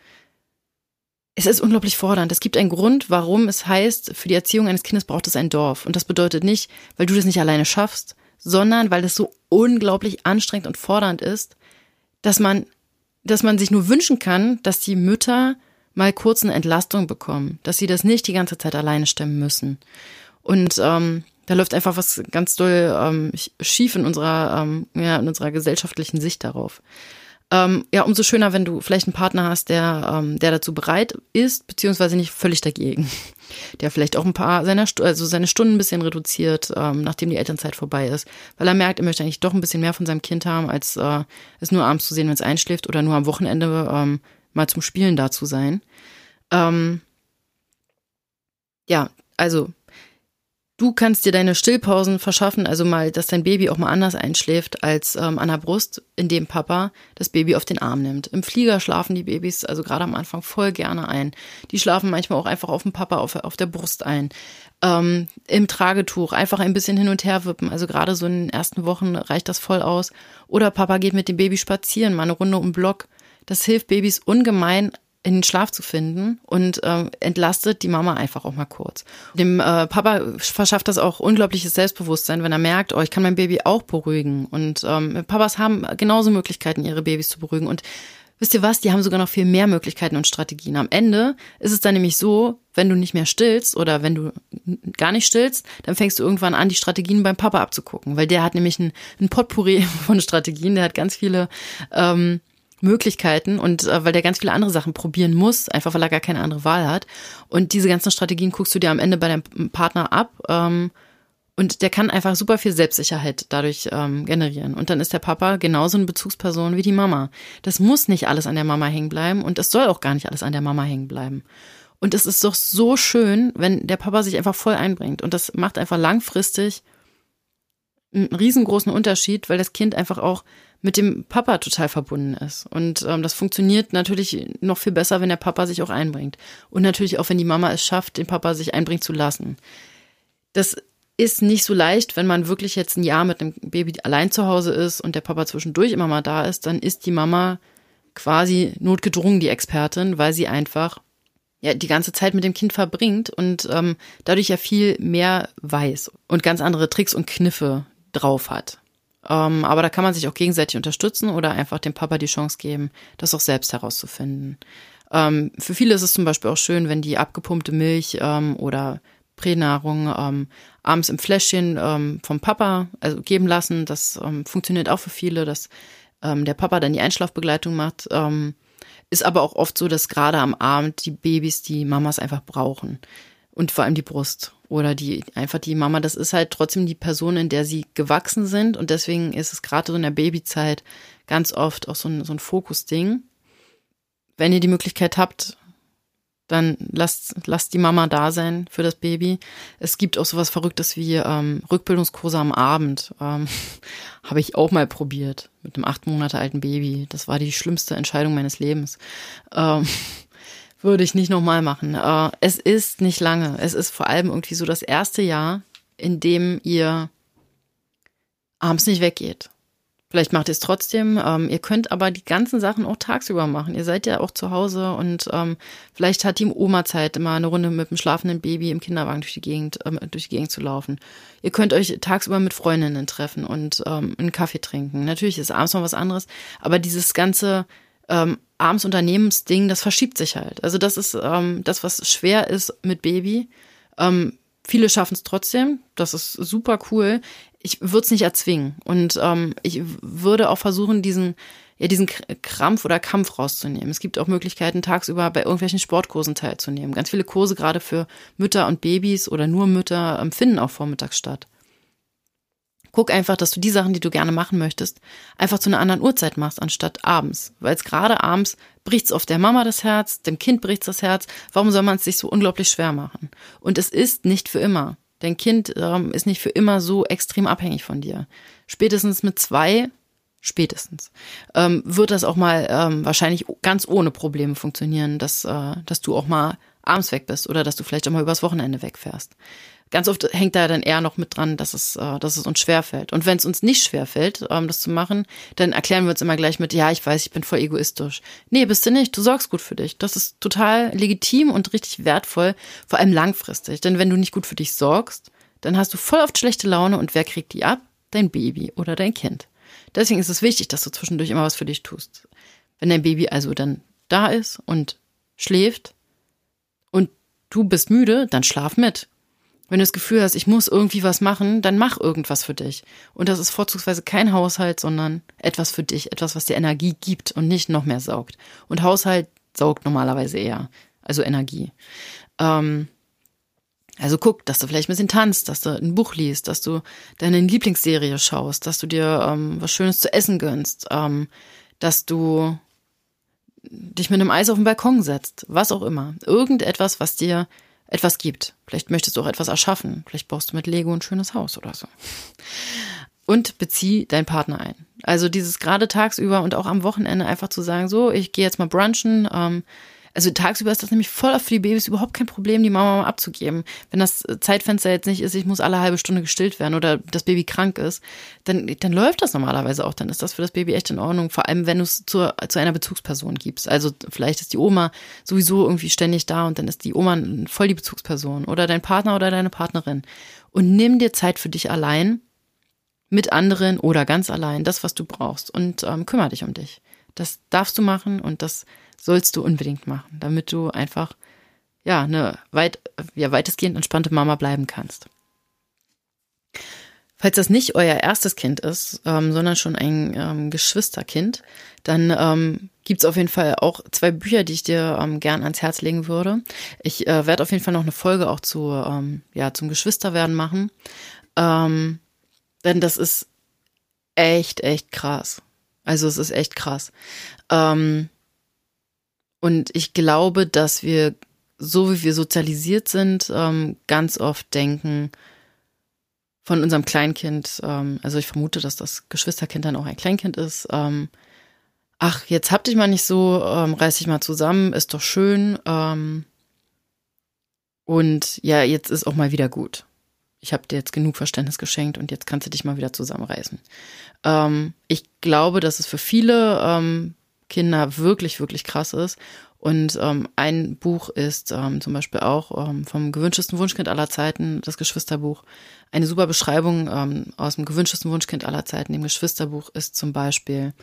es ist unglaublich fordernd. Es gibt einen Grund, warum es heißt, für die Erziehung eines Kindes braucht es ein Dorf. Und das bedeutet nicht, weil du das nicht alleine schaffst, sondern weil es so unglaublich anstrengend und fordernd ist, dass man, dass man sich nur wünschen kann, dass die Mütter mal kurz eine Entlastung bekommen, dass sie das nicht die ganze Zeit alleine stemmen müssen. Und ähm, da läuft einfach was ganz doll ähm, schief in unserer, ähm, ja, in unserer gesellschaftlichen Sicht darauf. Ähm, ja, umso schöner, wenn du vielleicht einen Partner hast, der, ähm, der dazu bereit ist, beziehungsweise nicht völlig dagegen. Der vielleicht auch ein paar seiner, also seine Stunden ein bisschen reduziert, ähm, nachdem die Elternzeit vorbei ist, weil er merkt, er möchte eigentlich doch ein bisschen mehr von seinem Kind haben, als äh, es nur abends zu sehen, wenn es einschläft oder nur am Wochenende ähm, mal zum Spielen da zu sein. Ähm, ja, also Du kannst dir deine Stillpausen verschaffen, also mal, dass dein Baby auch mal anders einschläft als ähm, an der Brust, indem Papa das Baby auf den Arm nimmt. Im Flieger schlafen die Babys also gerade am Anfang voll gerne ein. Die schlafen manchmal auch einfach auf dem Papa auf, auf der Brust ein. Ähm, Im Tragetuch einfach ein bisschen hin und her wippen. Also gerade so in den ersten Wochen reicht das voll aus. Oder Papa geht mit dem Baby spazieren, mal eine Runde um Block. Das hilft Babys ungemein, in den Schlaf zu finden und ähm, entlastet die Mama einfach auch mal kurz. Dem äh, Papa verschafft das auch unglaubliches Selbstbewusstsein, wenn er merkt, oh, ich kann mein Baby auch beruhigen. Und ähm, Papas haben genauso Möglichkeiten, ihre Babys zu beruhigen. Und wisst ihr was, die haben sogar noch viel mehr Möglichkeiten und Strategien. Am Ende ist es dann nämlich so, wenn du nicht mehr stillst oder wenn du gar nicht stillst, dann fängst du irgendwann an, die Strategien beim Papa abzugucken, weil der hat nämlich ein, ein Potpourri von Strategien, der hat ganz viele ähm, Möglichkeiten und äh, weil der ganz viele andere Sachen probieren muss, einfach weil er gar keine andere Wahl hat. Und diese ganzen Strategien guckst du dir am Ende bei deinem Partner ab. Ähm, und der kann einfach super viel Selbstsicherheit dadurch ähm, generieren. Und dann ist der Papa genauso eine Bezugsperson wie die Mama. Das muss nicht alles an der Mama hängen bleiben und es soll auch gar nicht alles an der Mama hängen bleiben. Und es ist doch so schön, wenn der Papa sich einfach voll einbringt. Und das macht einfach langfristig einen riesengroßen Unterschied, weil das Kind einfach auch mit dem Papa total verbunden ist. Und ähm, das funktioniert natürlich noch viel besser, wenn der Papa sich auch einbringt. Und natürlich auch, wenn die Mama es schafft, den Papa sich einbringen zu lassen. Das ist nicht so leicht, wenn man wirklich jetzt ein Jahr mit einem Baby allein zu Hause ist und der Papa zwischendurch immer mal da ist, dann ist die Mama quasi notgedrungen die Expertin, weil sie einfach ja die ganze Zeit mit dem Kind verbringt und ähm, dadurch ja viel mehr weiß und ganz andere Tricks und Kniffe drauf hat. Ähm, aber da kann man sich auch gegenseitig unterstützen oder einfach dem Papa die Chance geben, das auch selbst herauszufinden. Ähm, für viele ist es zum Beispiel auch schön, wenn die abgepumpte Milch ähm, oder Pränahrung ähm, abends im Fläschchen ähm, vom Papa also geben lassen. Das ähm, funktioniert auch für viele, dass ähm, der Papa dann die Einschlafbegleitung macht. Ist aber auch oft so, dass gerade am Abend die Babys die Mamas einfach brauchen und vor allem die Brust oder die einfach die Mama, das ist halt trotzdem die Person, in der sie gewachsen sind und deswegen ist es gerade so in der Babyzeit ganz oft auch so ein, so ein Fokusding. Wenn ihr die Möglichkeit habt, dann lasst, lasst die Mama da sein für das Baby. Es gibt auch sowas Verrücktes wie ähm, Rückbildungskurse am Abend. Ähm, Habe ich auch mal probiert mit einem acht Monate alten Baby. Das war die schlimmste Entscheidung meines Lebens. Ähm, würde ich nicht nochmal machen. Äh, es ist nicht lange. Es ist vor allem irgendwie so das erste Jahr, in dem ihr abends nicht weggeht. Vielleicht macht ihr es trotzdem. Ähm, ihr könnt aber die ganzen Sachen auch tagsüber machen. Ihr seid ja auch zu Hause und ähm, vielleicht hat die Oma Zeit, immer eine Runde mit dem schlafenden Baby im Kinderwagen durch die Gegend, ähm, durch die Gegend zu laufen. Ihr könnt euch tagsüber mit Freundinnen treffen und ähm, einen Kaffee trinken. Natürlich ist abends noch was anderes, aber dieses ganze ähm, abends Unternehmensding, das verschiebt sich halt. Also das ist ähm, das, was schwer ist mit Baby. Ähm, viele schaffen es trotzdem. Das ist super cool. Ich würde es nicht erzwingen. Und ähm, ich würde auch versuchen, diesen, ja, diesen Krampf oder Kampf rauszunehmen. Es gibt auch Möglichkeiten, tagsüber bei irgendwelchen Sportkursen teilzunehmen. Ganz viele Kurse, gerade für Mütter und Babys oder nur Mütter, ähm, finden auch vormittags statt. Guck einfach, dass du die Sachen, die du gerne machen möchtest, einfach zu einer anderen Uhrzeit machst, anstatt abends. Weil es gerade abends bricht's auf der Mama das Herz, dem Kind bricht's das Herz. Warum soll man es sich so unglaublich schwer machen? Und es ist nicht für immer. Dein Kind ähm, ist nicht für immer so extrem abhängig von dir. Spätestens mit zwei, spätestens, ähm, wird das auch mal ähm, wahrscheinlich ganz ohne Probleme funktionieren, dass, äh, dass du auch mal abends weg bist oder dass du vielleicht auch mal übers Wochenende wegfährst. Ganz oft hängt da dann eher noch mit dran, dass es, äh, dass es uns schwerfällt. Und wenn es uns nicht schwerfällt, ähm, das zu machen, dann erklären wir uns immer gleich mit, ja, ich weiß, ich bin voll egoistisch. Nee, bist du nicht. Du sorgst gut für dich. Das ist total legitim und richtig wertvoll, vor allem langfristig. Denn wenn du nicht gut für dich sorgst, dann hast du voll oft schlechte Laune und wer kriegt die ab? Dein Baby oder dein Kind. Deswegen ist es wichtig, dass du zwischendurch immer was für dich tust. Wenn dein Baby also dann da ist und schläft und du bist müde, dann schlaf mit. Wenn du das Gefühl hast, ich muss irgendwie was machen, dann mach irgendwas für dich. Und das ist vorzugsweise kein Haushalt, sondern etwas für dich, etwas, was dir Energie gibt und nicht noch mehr saugt. Und Haushalt saugt normalerweise eher, also Energie. Ähm, also guck, dass du vielleicht ein bisschen tanzt, dass du ein Buch liest, dass du deine Lieblingsserie schaust, dass du dir ähm, was Schönes zu essen gönnst, ähm, dass du dich mit einem Eis auf den Balkon setzt, was auch immer. Irgendetwas, was dir etwas gibt. Vielleicht möchtest du auch etwas erschaffen. Vielleicht baust du mit Lego ein schönes Haus oder so. Und bezieh deinen Partner ein. Also dieses gerade tagsüber und auch am Wochenende einfach zu sagen, so, ich gehe jetzt mal brunchen, ähm, also tagsüber ist das nämlich voll für die Babys überhaupt kein Problem, die Mama mal abzugeben. Wenn das Zeitfenster jetzt nicht ist, ich muss alle halbe Stunde gestillt werden oder das Baby krank ist, dann, dann läuft das normalerweise auch. Dann ist das für das Baby echt in Ordnung. Vor allem, wenn du es zu, zu einer Bezugsperson gibst. Also vielleicht ist die Oma sowieso irgendwie ständig da und dann ist die Oma voll die Bezugsperson oder dein Partner oder deine Partnerin. Und nimm dir Zeit für dich allein, mit anderen oder ganz allein, das, was du brauchst und ähm, kümmere dich um dich. Das darfst du machen und das sollst du unbedingt machen, damit du einfach ja eine weit, ja, weitestgehend entspannte Mama bleiben kannst. Falls das nicht euer erstes Kind ist, ähm, sondern schon ein ähm, Geschwisterkind, dann ähm, gibt es auf jeden Fall auch zwei Bücher, die ich dir ähm, gern ans Herz legen würde. Ich äh, werde auf jeden Fall noch eine Folge auch zu, ähm, ja, zum Geschwisterwerden machen. Ähm, denn das ist echt, echt krass. Also es ist echt krass. Ähm, und ich glaube, dass wir, so wie wir sozialisiert sind, ähm, ganz oft denken, von unserem Kleinkind, ähm, also ich vermute, dass das Geschwisterkind dann auch ein Kleinkind ist, ähm, ach, jetzt hab dich mal nicht so, ähm, reiß dich mal zusammen, ist doch schön. Ähm, und ja, jetzt ist auch mal wieder gut. Ich habe dir jetzt genug Verständnis geschenkt und jetzt kannst du dich mal wieder zusammenreißen. Ähm, ich glaube, dass es für viele ähm, Kinder wirklich, wirklich krass ist. Und ähm, ein Buch ist ähm, zum Beispiel auch ähm, vom gewünschesten Wunschkind aller Zeiten, das Geschwisterbuch. Eine super Beschreibung ähm, aus dem gewünschesten Wunschkind aller Zeiten, dem Geschwisterbuch, ist zum Beispiel,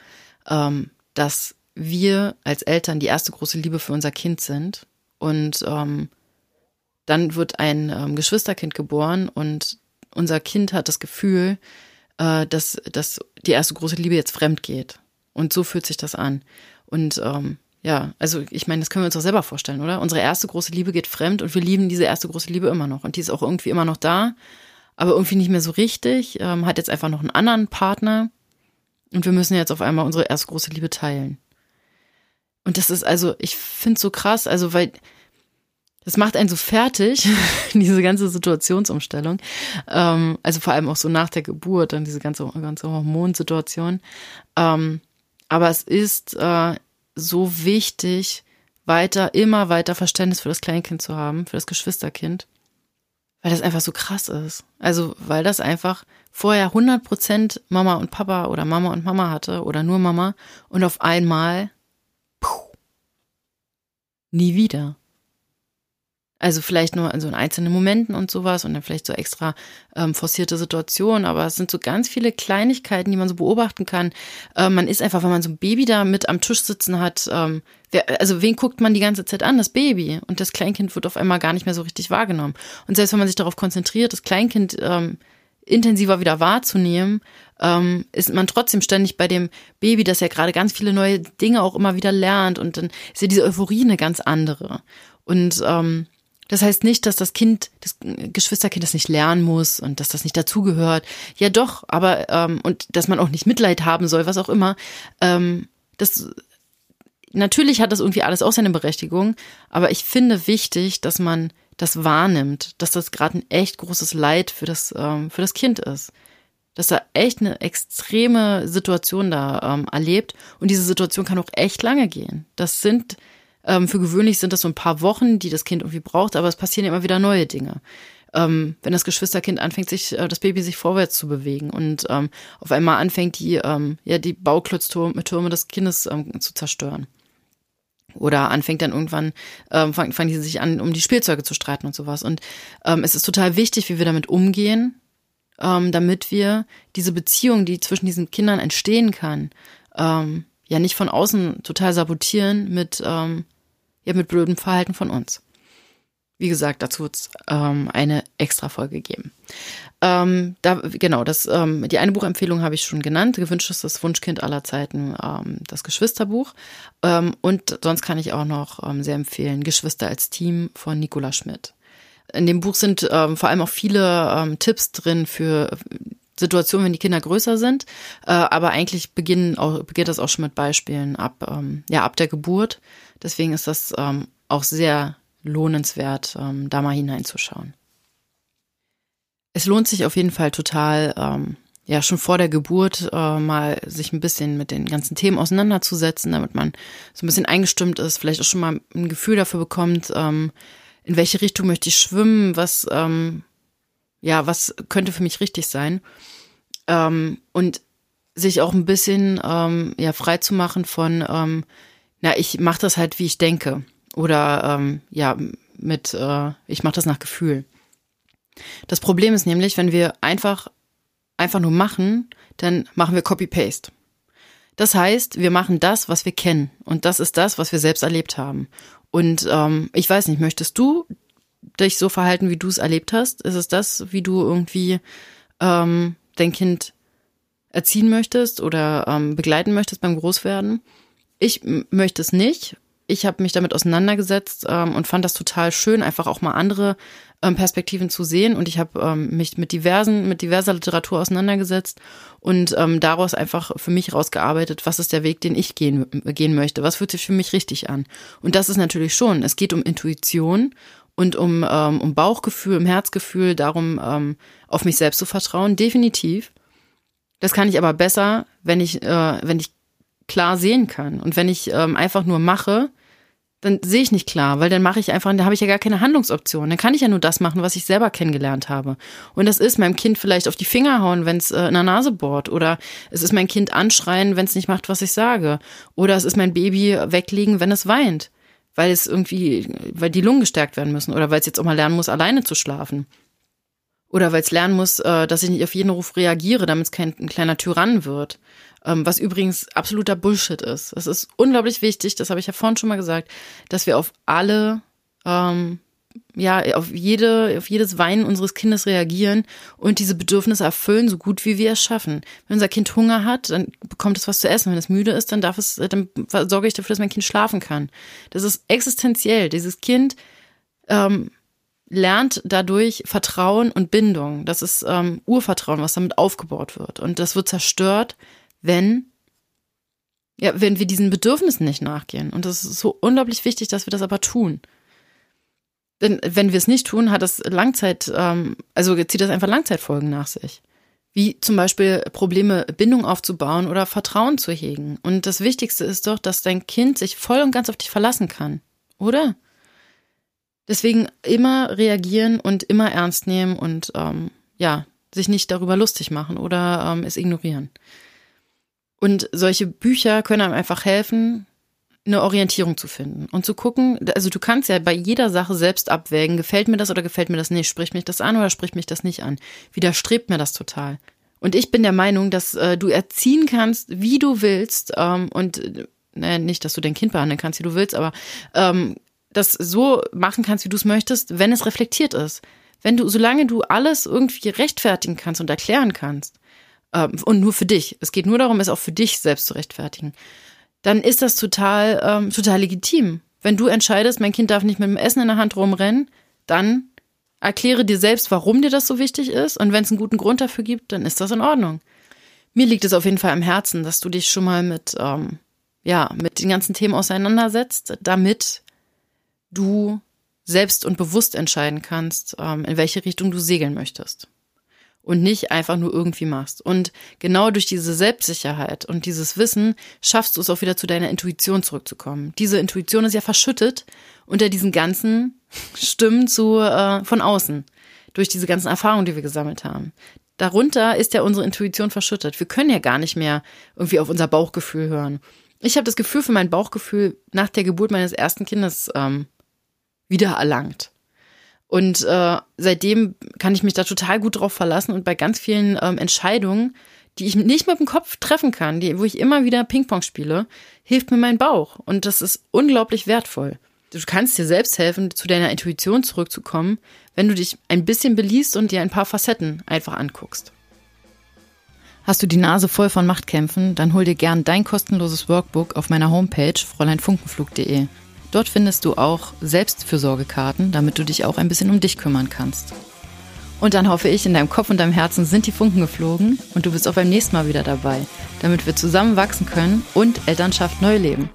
ähm, dass wir als Eltern die erste große Liebe für unser Kind sind. Und ähm, dann wird ein ähm, Geschwisterkind geboren und unser Kind hat das Gefühl, äh, dass, dass die erste große Liebe jetzt fremd geht. Und so fühlt sich das an. Und ähm, ja, also ich meine, das können wir uns doch selber vorstellen, oder? Unsere erste große Liebe geht fremd und wir lieben diese erste große Liebe immer noch. Und die ist auch irgendwie immer noch da, aber irgendwie nicht mehr so richtig, ähm, hat jetzt einfach noch einen anderen Partner. Und wir müssen jetzt auf einmal unsere erste große Liebe teilen. Und das ist also, ich finde es so krass, also weil das macht einen so fertig, diese ganze Situationsumstellung. Ähm, also vor allem auch so nach der Geburt, dann diese ganze, ganze Hormonsituation. Ähm, aber es ist äh, so wichtig, weiter, immer weiter Verständnis für das Kleinkind zu haben, für das Geschwisterkind, weil das einfach so krass ist. Also, weil das einfach vorher 100% Mama und Papa oder Mama und Mama hatte oder nur Mama und auf einmal puh, nie wieder. Also vielleicht nur in so einzelnen Momenten und sowas und dann vielleicht so extra ähm, forcierte Situationen, aber es sind so ganz viele Kleinigkeiten, die man so beobachten kann. Ähm, man ist einfach, wenn man so ein Baby da mit am Tisch sitzen hat, ähm, wer, also wen guckt man die ganze Zeit an? Das Baby. Und das Kleinkind wird auf einmal gar nicht mehr so richtig wahrgenommen. Und selbst wenn man sich darauf konzentriert, das Kleinkind ähm, intensiver wieder wahrzunehmen, ähm, ist man trotzdem ständig bei dem Baby, das ja gerade ganz viele neue Dinge auch immer wieder lernt und dann ist ja diese Euphorie eine ganz andere. Und ähm, das heißt nicht, dass das Kind, das Geschwisterkind das nicht lernen muss und dass das nicht dazugehört. Ja, doch, aber ähm, und dass man auch nicht Mitleid haben soll, was auch immer. Ähm, das natürlich hat das irgendwie alles auch seine Berechtigung, aber ich finde wichtig, dass man das wahrnimmt, dass das gerade ein echt großes Leid für das ähm, für das Kind ist, dass er echt eine extreme Situation da ähm, erlebt und diese Situation kann auch echt lange gehen. Das sind ähm, für gewöhnlich sind das so ein paar Wochen, die das Kind irgendwie braucht, aber es passieren immer wieder neue Dinge. ähm, wenn das Geschwisterkind anfängt, sich äh, das Baby sich vorwärts zu bewegen und ähm, auf einmal anfängt, die ähm, ja die Bauklotztürme des Kindes ähm, zu zerstören. Oder anfängt dann irgendwann, ähm, fangen, fangen die sich an, um die Spielzeuge zu streiten und sowas. Und ähm, es ist total wichtig, wie wir damit umgehen, ähm, damit wir diese Beziehung, die zwischen diesen Kindern entstehen kann, ähm, ja nicht von außen total sabotieren mit, ähm, ja, mit blödem Verhalten von uns. Wie gesagt, dazu wird es ähm, eine extra Folge geben. Ähm, da, genau, das, ähm, die eine Buchempfehlung habe ich schon genannt. Gewünscht ist das Wunschkind aller Zeiten, ähm, das Geschwisterbuch. Ähm, und sonst kann ich auch noch ähm, sehr empfehlen, Geschwister als Team von Nicola Schmidt. In dem Buch sind vor allem auch viele Tipps drin für Situationen, wenn die Kinder größer sind. Äh, aber eigentlich beginnen auch, beginnt das auch schon mit Beispielen ab, ja, ab der Geburt. Deswegen ist das ähm, auch sehr lohnenswert, ähm, da mal hineinzuschauen. Es lohnt sich auf jeden Fall total, ähm, ja, schon vor der Geburt äh, mal sich ein bisschen mit den ganzen Themen auseinanderzusetzen, damit man so ein bisschen eingestimmt ist, vielleicht auch schon mal ein Gefühl dafür bekommt, ähm, in welche Richtung möchte ich schwimmen, was, ähm, ja, was könnte für mich richtig sein. Ähm, und sich auch ein bisschen ähm, ja frei zu machen von, ähm, na, ich mache das halt, wie ich denke. Oder ähm, ja, mit, äh, ich mache das nach Gefühl. Das Problem ist nämlich, wenn wir einfach, einfach nur machen, dann machen wir Copy-Paste. Das heißt, wir machen das, was wir kennen. Und das ist das, was wir selbst erlebt haben. Und ähm, ich weiß nicht, möchtest du dich so verhalten, wie du es erlebt hast? Ist es das, wie du irgendwie ähm, dein Kind erziehen möchtest oder ähm, begleiten möchtest beim Großwerden? Ich möchte es nicht ich habe mich damit auseinandergesetzt ähm, und fand das total schön, einfach auch mal andere ähm, Perspektiven zu sehen. Und ich habe ähm, mich mit diversen, mit diverser Literatur auseinandergesetzt und ähm, daraus einfach für mich rausgearbeitet, was ist der Weg, den ich gehen, gehen möchte, was fühlt sich für mich richtig an. Und das ist natürlich schon, es geht um Intuition und um, ähm, um Bauchgefühl, um Herzgefühl, darum, ähm, auf mich selbst zu vertrauen, definitiv. Das kann ich aber besser, wenn ich, äh, wenn ich klar sehen kann. Und wenn ich ähm, einfach nur mache, dann sehe ich nicht klar, weil dann mache ich einfach, dann habe ich ja gar keine Handlungsoption. Dann kann ich ja nur das machen, was ich selber kennengelernt habe. Und das ist meinem Kind vielleicht auf die Finger hauen, wenn es äh, in der Nase bohrt. Oder es ist mein Kind anschreien, wenn es nicht macht, was ich sage. Oder es ist mein Baby weglegen, wenn es weint. Weil es irgendwie, weil die Lungen gestärkt werden müssen. Oder weil es jetzt auch mal lernen muss, alleine zu schlafen. Oder weil es lernen muss, äh, dass ich nicht auf jeden Ruf reagiere, damit es kein ein kleiner Tyrann wird. Ähm, was übrigens absoluter Bullshit ist. Es ist unglaublich wichtig, das habe ich ja vorhin schon mal gesagt, dass wir auf alle, ähm, ja, auf jede, auf jedes Weinen unseres Kindes reagieren und diese Bedürfnisse erfüllen, so gut wie wir es schaffen. Wenn unser Kind Hunger hat, dann bekommt es was zu essen. Wenn es müde ist, dann darf es, dann sorge ich dafür, dass mein Kind schlafen kann. Das ist existenziell. Dieses Kind ähm, lernt dadurch Vertrauen und Bindung. Das ist ähm, Urvertrauen, was damit aufgebaut wird. Und das wird zerstört, wenn ja, wenn wir diesen Bedürfnissen nicht nachgehen. Und das ist so unglaublich wichtig, dass wir das aber tun. Denn wenn wir es nicht tun, hat das Langzeit, ähm, also zieht das einfach Langzeitfolgen nach sich. Wie zum Beispiel Probleme, Bindung aufzubauen oder Vertrauen zu hegen. Und das Wichtigste ist doch, dass dein Kind sich voll und ganz auf dich verlassen kann. Oder? Deswegen immer reagieren und immer ernst nehmen und ähm, ja, sich nicht darüber lustig machen oder ähm, es ignorieren. Und solche Bücher können einem einfach helfen, eine Orientierung zu finden und zu gucken, also du kannst ja bei jeder Sache selbst abwägen, gefällt mir das oder gefällt mir das nicht, spricht mich das an oder spricht mich das nicht an, widerstrebt mir das total. Und ich bin der Meinung, dass äh, du erziehen kannst, wie du willst ähm, und äh, nicht, dass du dein Kind behandeln kannst, wie du willst, aber ähm, das so machen kannst, wie du es möchtest, wenn es reflektiert ist. Wenn du, solange du alles irgendwie rechtfertigen kannst und erklären kannst, ähm, und nur für dich, es geht nur darum, es auch für dich selbst zu rechtfertigen, dann ist das total, ähm, total legitim. Wenn du entscheidest, mein Kind darf nicht mit dem Essen in der Hand rumrennen, dann erkläre dir selbst, warum dir das so wichtig ist. Und wenn es einen guten Grund dafür gibt, dann ist das in Ordnung. Mir liegt es auf jeden Fall am Herzen, dass du dich schon mal mit, ähm, ja, mit den ganzen Themen auseinandersetzt, damit du selbst und bewusst entscheiden kannst, ähm, in welche Richtung du segeln möchtest und nicht einfach nur irgendwie machst. Und genau durch diese Selbstsicherheit und dieses Wissen schaffst du es auch wieder zu deiner Intuition zurückzukommen. Diese Intuition ist ja verschüttet unter diesen ganzen Stimmen zu, äh, von außen. durch diese ganzen Erfahrungen, die wir gesammelt haben. Darunter ist ja unsere Intuition verschüttet. Wir können ja gar nicht mehr irgendwie auf unser Bauchgefühl hören. Ich habe das Gefühl für mein Bauchgefühl nach der Geburt meines ersten Kindes ähm, wieder erlangt. Und äh, seitdem kann ich mich da total gut drauf verlassen und bei ganz vielen ähm, Entscheidungen, die ich nicht mit dem Kopf treffen kann, die, wo ich immer wieder Ping-Pong spiele, hilft mir mein Bauch. Und das ist unglaublich wertvoll. Du kannst dir selbst helfen, zu deiner Intuition zurückzukommen, wenn du dich ein bisschen beliest und dir ein paar Facetten einfach anguckst. Hast du die Nase voll von Machtkämpfen, dann hol dir gern dein kostenloses Workbook auf meiner Homepage fräuleinfunkenflug.de. Dort findest du auch Selbstfürsorgekarten, damit du dich auch ein bisschen um dich kümmern kannst. Und dann hoffe ich, in deinem Kopf und deinem Herzen sind die Funken geflogen und du bist auch beim nächsten Mal wieder dabei, damit wir zusammen wachsen können und Elternschaft neu leben.